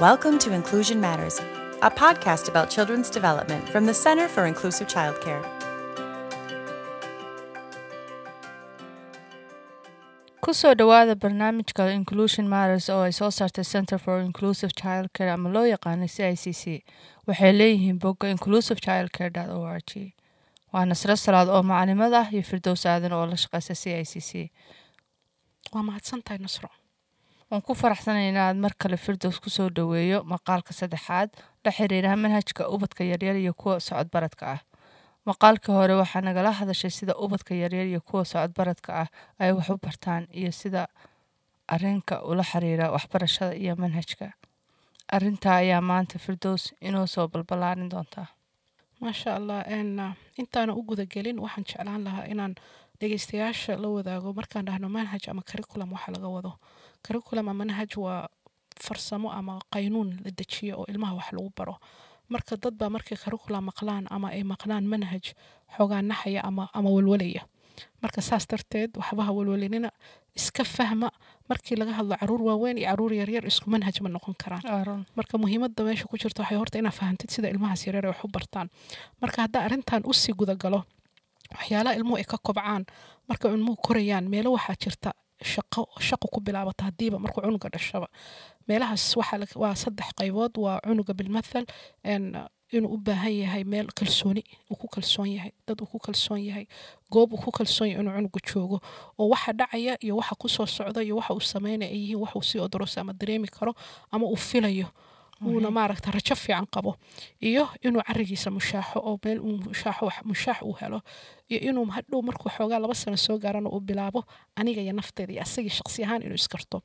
Welcome to Inclusion Matters, a podcast about children's development from the Center for Inclusive Childcare. ku soo dhowaada barnaamijka inclusion matters oo ay soo saartay center for inclusive childcare ama loo yaqaanay c i c c waxay leeyihiin bogga inclusive childcare o r g waa nasro salaad oo macalimad ah iyo firdows aadan oo la shaqeysa c i c c. Waa mahadsantahay nasro waan ku faraxsanay inaad mar kale firdows ku soo dhoweeyo maqaalka saddexaad la xiriiraha manhajka ubadka yaryar iyo kuwa socodbaradka ah. Maqaalkii hore waxaa nagala hadashay sida ubadka yaryar iyo kuwa socodbaradka ah ay wax u bartaan iyo sida arinka ula xiriira waxbarashada iyo manhajka. Arintaa ayaa maanta firdows inoo soo balbalaarin doontaa maasha allah intaana u gudagelin waxaan jeclaan lahaa inaan dhegeystayaasha la wadaago markaan dhahno manhaj ama curriculum waxa laga wado curriculum ama manhaj waa farsamo ama qaynuun la dejiyo oo ilmaha wax lagu baro. Marka dad baa markay curriculum maqlaan ama ay maqlaan manhaj xoogaa naxaya ama ama walwalaya. Marka saas darteed waxbaha walwalinina iska fahma. Markii laga hadlo carruur waaweyn iyo carruur yaryar isku manhaj ma noqon karaan. Marka muhiimada meesha ku jirta waxay horta inaa fahantid sida ilmahaas yaryar ay wax u bartaan. Marka haddaa arrintan u sii gudagalo waxyaalaha ilmuhu ay ka kobcaan. Marka ilmuhu korayaan meelo waxaa jirta shaqo shaqo ku bilaabata hadiiba markuu cunuga dhashaba. Meelahaas waa saddex qaybood. Waa cunuga bilmathal inuu u baahan yahay meel kalsooni uu ku kalsoon yahay dad uu ku kalsoon yahay goob uu ku kalsoon yahay inuu cunuga joogo oo waxa dhacaya iyo waxa ku soo socda iyo waxa uu sameynaya ay yihiin wax uu sii odorosa ama dareemi karo ama uu filayo uuna maaragta rajo fiican qabo. Iyo inuu carigiisa mushaaxo oo meel mushaax uu helo. Iyo inuu hadhow markuu xoogaa laba sano soo gaarana uu bilaabo aniga iyo nafteeda iyo asagii shaqsi ahaan inuu iskarto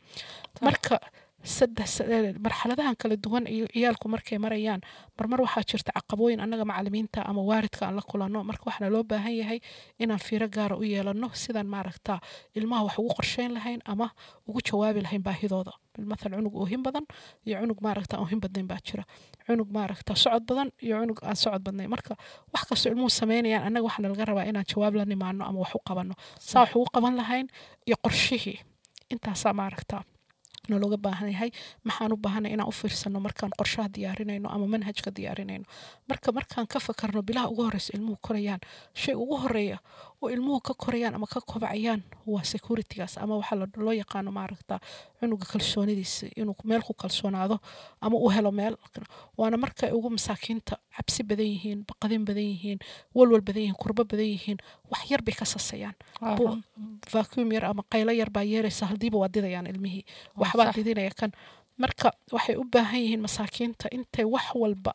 marka marxaladahan kala duwan ciyaalku markay marayaan. Marmar waxaa jirta caqabooyin annaga macalimiinta ama waaridka aan la kulanno. Marka waxaana loo baahan yahay inaan fiiro gaara u yeelano sidaan maaragta ilmaha wax ugu qorsheyn lahayn ama ugu jawaabi lahayn baahidooda. Bilmathal cunug oohin badan iyo cunug maaragta oohin badnayn baa jira. Cunug maaragta socod badan iyo cunug aan socod badnayn. Marka wax kastoo ilmuhu sameynayaan annaga waxaana laga rabaa inaan jawaab la nimaano ama wax u qabanno. Saa wax ugu qaban lahayn iyo qorshihii. Intaasaa maaragta nalooga baahan yahay. Maxaan u baahanay inaan u fiirsano markaan qorshaha diyaarinayno ama manhajka diyaarinayno marka markaan ka fakarno bilaha ugu horeysa ilmuhu korayaan. Shay ugu horreeya oo ilmuhu ka korayaan ama ka kobacayaan waa securitygaas ama waxaa loo yaqaano maaragta cunuga kalsoonidiisa inuu meel ku kalsoonaado ama uu helo meel. Waana markay ugu masaakiinta cabsi badan yihiin baqadin badan yihiin walwal badan yihiin kurbo badan yihiin wax yar bay ka sasayaan. Vacuum yar ama qaylo yar baa yeeraysa haldiiba waa didayaan ilmihii. Waxbaa didinaya kan. Marka waxay u baahan yihiin masaakiinta intay wax walba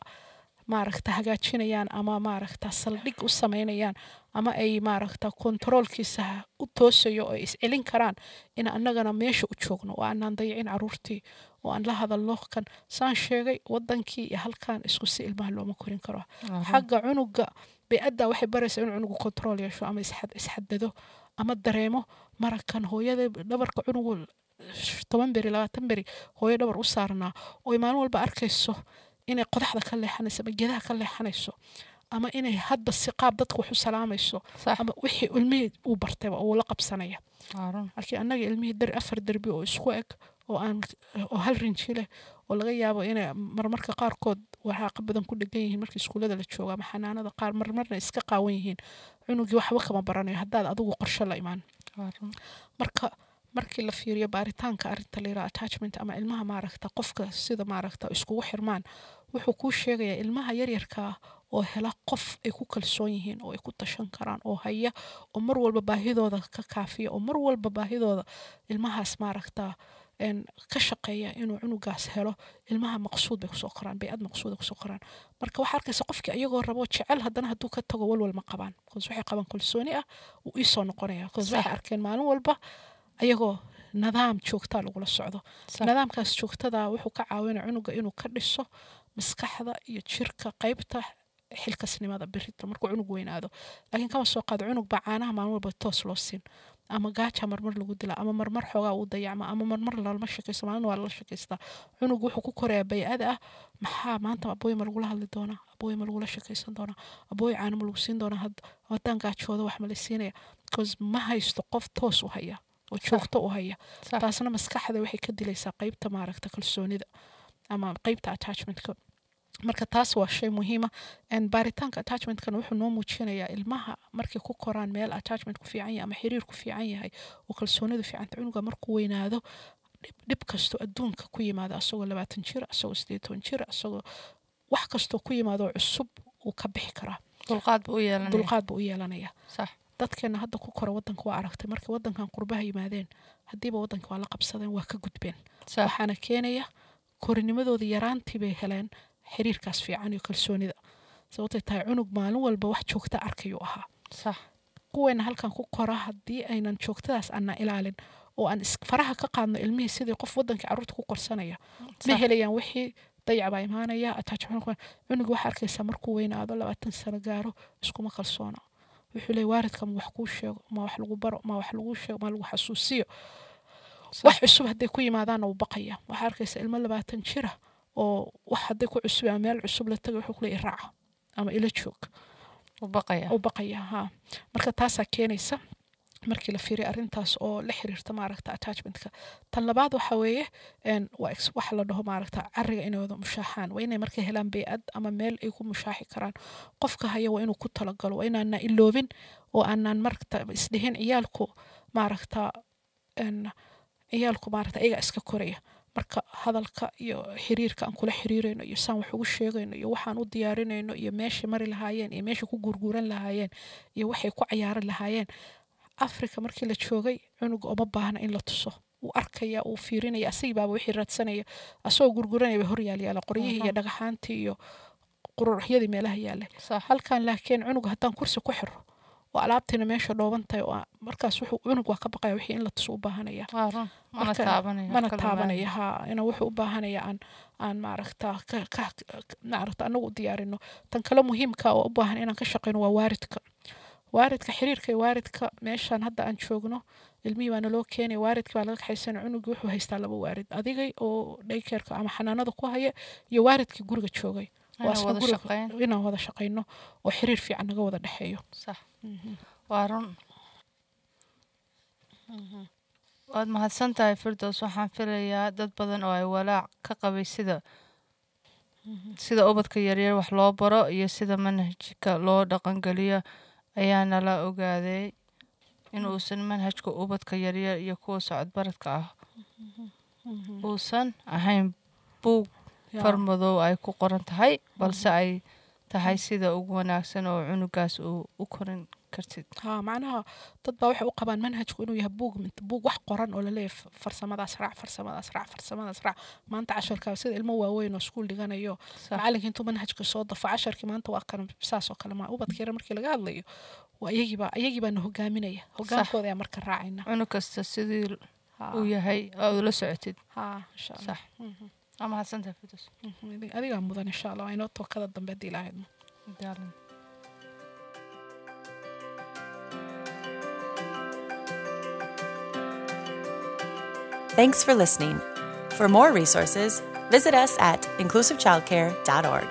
maaragta hagaajinayaan ama maaragta saldhig u sameynayaan ama ay maaragta kontaroolkiisa u toosayo oo ay iscelin karaan in annagana meesha u joogno. Oo aanaan dayicin caruurtii oo aan la hadalno kan saan sheegay wadankii iyo halkan isku si ilmaha looma korin karo. Xagga cunuga bay-adda waxay baraysaa inuu cunugu kontarool yeesho ama isxadado ama dareemo. Marakan hooyada dhabarka cunugu toban beri labaatan beri hooyo dhabar u saarnaa. Oo maalin walba arkayso inay qodaxda ka leexanayso ama gedaha ka leexanayso ama inay hadba si qaab dadka wax u salaamayso ama wixii ilmihii uu bartayba uu la qabsanaya. Markii annaga ilmihii dar afar derbi oo isku eg oo aan oo hal rinji leh oo laga yaabo inay marmarka qaarkood waraaqa badan ku dhegan yihiin markii iskuullada la joogo ama xanaanada qaar marmarna iska qaawan yihiin cunugii waxba kama baranayo haddaad adigu qorshe la imaan. Marka markii la fiiriyo baaritaanka arinta layira attachment ama ilmaha maaragta qofka sida maaragta iskugu xirmaan wuxuu kuu sheegayaa ilmaha yaryarkaa oo hela qof ay ku kalsoon yihiin oo ay ku tashan karaan oo haya oo mar walba baahidooda ka kaafiya oo mar walba baahidooda ilmahaas maaragta ka shaqeeya inuu cunugaas helo. Ilmaha maqsuud bay ku soo koraan bay-ad maqsuuda ku soo koraan. Marka waxaa arkaysa qofkii iyagoo rabo jecel haddana hadduu ka tago walwal ma qabaan. Bcause waxay qabaan kalsooni ah wuu iisoo noqonaya bcause waxay arkeen maalin walba ayagoo nidaam joogtaa lagula socdo. Nidaamkaas joogtada wuxuu ka caawinaya cunuga inuu ka dhiso maskaxda iyo jirka qaybta xilkasnimada berita markuu cunug weynaado. Laakiin kama soo qaado cunug baa caanaha maalin walba toos loo siin. Ama gaaja marmar lagu dila ama marmar xoogaa uu dayacma ama marmar lalama shakaysto maalin waa lala shakaystaa cunug wuxuu ku korayaa bay-ada ah. Maxaa maanta abooy ma lagula hadli doonaa? Abooy ma lagula shakaysan doonaa? Abooy caano ma lagu siin doonaa? Haddaan gaajooda wax ma la siinaya because ma haysto qof toos u haya oo joogto u haya. Taasna maskaxda waxay ka dilaysaa qeybta maaragta kalsoonida ama qeybta attachmentka. Marka taas waa shay muhiima baaritaanka attachmentkana wuxuu noo muujinayaa ilmaha markay ku koraan meel attachment ku fiican yahay ama xiriir ku fiican yahay oo kalsoonidu fiicanta cunuga markuu weynaado dhib kasto adduunka ku yimaado asagoo labaatan jir asagoo sideed toban jir asagoo wax kastoo ku yimaado cusub uu ka bixi karaa. Dulqaad buu u yeelanaya. Dadkeena hadda ku kora wadanka waa aragtay markay wadankan qurbaha yimaadeen hadiiba wadanka waa la qabsadeen waa ka gudbeen. Waxaana keenaya korinimadooda yaraantii bay heleen xiriirkaas fiican iyo kalsoonida. Sababtay tahay cunug maalin walba wax joogta arkayuu ahaa. Kuweena halkan ku kora haddii aynan joogtadaas ana ilaalin oo aan faraha ka qaadno ilmihii sidii qof wadankii carruurta ku korsanaya ma helayaan wixii dayac baa imaanaya cunuga waxaa arkaysaa markuu weynaado labaatan sano gaaro iskuma kalsoona wuxuu leey waaridka ma wax kuu sheego ma wax lagu baro ma wax lagu sheego ma lagu xasuusiyo wax cusub hadday ku yimaadaanna wuu baqaya. Waxaa arkaysaa ilmo labaatan jira oo wax hadday ku cusub ama meel cusub la taga wuxuu kuleeyahy raaca ama ila joog. U baqaya. Ha marka taasaa keenaysa markii la fiiriyo arrintaas oo la xiriirta maaragta attachmentka. Tan labaad waxa weeye waxa la dhaho maaragta cariga inay wada mushaaxaan. Waa inay markay helaan bey'ad ama meel ay ku mushaaxi karaan. Qofka haya waa inuu ku talagalo waa inaana iloobin oo aanan maragta isdhihin ciyaalku maaragta ciyaalku maaragta ayaga iska koraya marka hadalka iyo xiriirka aan kula xiriirayno iyo saan wax ugu sheegayno iyo waxaan u diyaarinayno iyo meeshay mari lahaayeen iyo meeshay ku gurguuran lahaayeen iyo waxay ku cayaaran lahaayeen. Africa markii la joogay cunuga oma baahna in la tuso. Wuu arkaya wuu fiirinaya asagii baaba wixii raadsanaya asagoo gurguranaya ba hor yaal yaalla qoryihii iyo dhagaxaantii iyo qururuxyadii meelaha yaale halkan laakiin cunuga haddaan kursi ku xiro oo alaabtiina meesha dhooban tahay oo markaas wuxuu cunug waa ka baqaya wixii in la tuso u baahanaya. Mana taabanaya ha ina wuxuu u baahanaya aan aan maaragta maaragta anagu u diyaarino. Tan kale muhiimka oo u baahan inaan ka shaqeyno waa waaridka. Waaridka xiriirka iyo waaridka meeshaan hadda aan joogno ilmihii baa naloo keenay waaridkii baa laga kaxaysana cunugii wuxuu haystaa laba waarid adigay oo dhaykeerka ama xanaanada ku haya iyo waaridkii guriga joogay. Inaan wada shaqayno oo xiriir fiican naga wada dhexeeyo waa run waad mahadsan tahay firdows waxaan filayaa dad badan oo ay walaac ka qabay sida sida ubadka yaryar wax loo baro iyo sida manhajka loo dhaqangeliyo ayaa nala ogaaday in uusan manhajka ubadka yaryar iyo kuwa socodbaradka ah. Uusan ahayn buug farmadow ay ku qoran tahay balse ay tahay sida ugu wanaagsan oo cunugaas u korin kartid. Ha macnaha dad baa waxay u qabaan manhajku inuu yahay buug buug wax qoran oo la leeyahay farsamadaas raac farsamadaas raac farsamadaas raac maanta casharka sida ilmo waaweyn oo iskuul dhiganayo macalinka intuu manhajka soo dafo casharkii maanta waa kan saas oo kale ma ubadka yar markii laga hadlayo waa iyagiibaa iyagii baana hogaaminaya hogaankooda ayaa marka raacayna. Cunug kasta sidii uu yahay aad ula socotid. Sax waa mahadsantahay firdows adigaa mudan insha allah waa inoo tookada dambe haddii ilaahayadmo daalin Thanks for listening. For more resources, visit us at inclusivechildcare.org.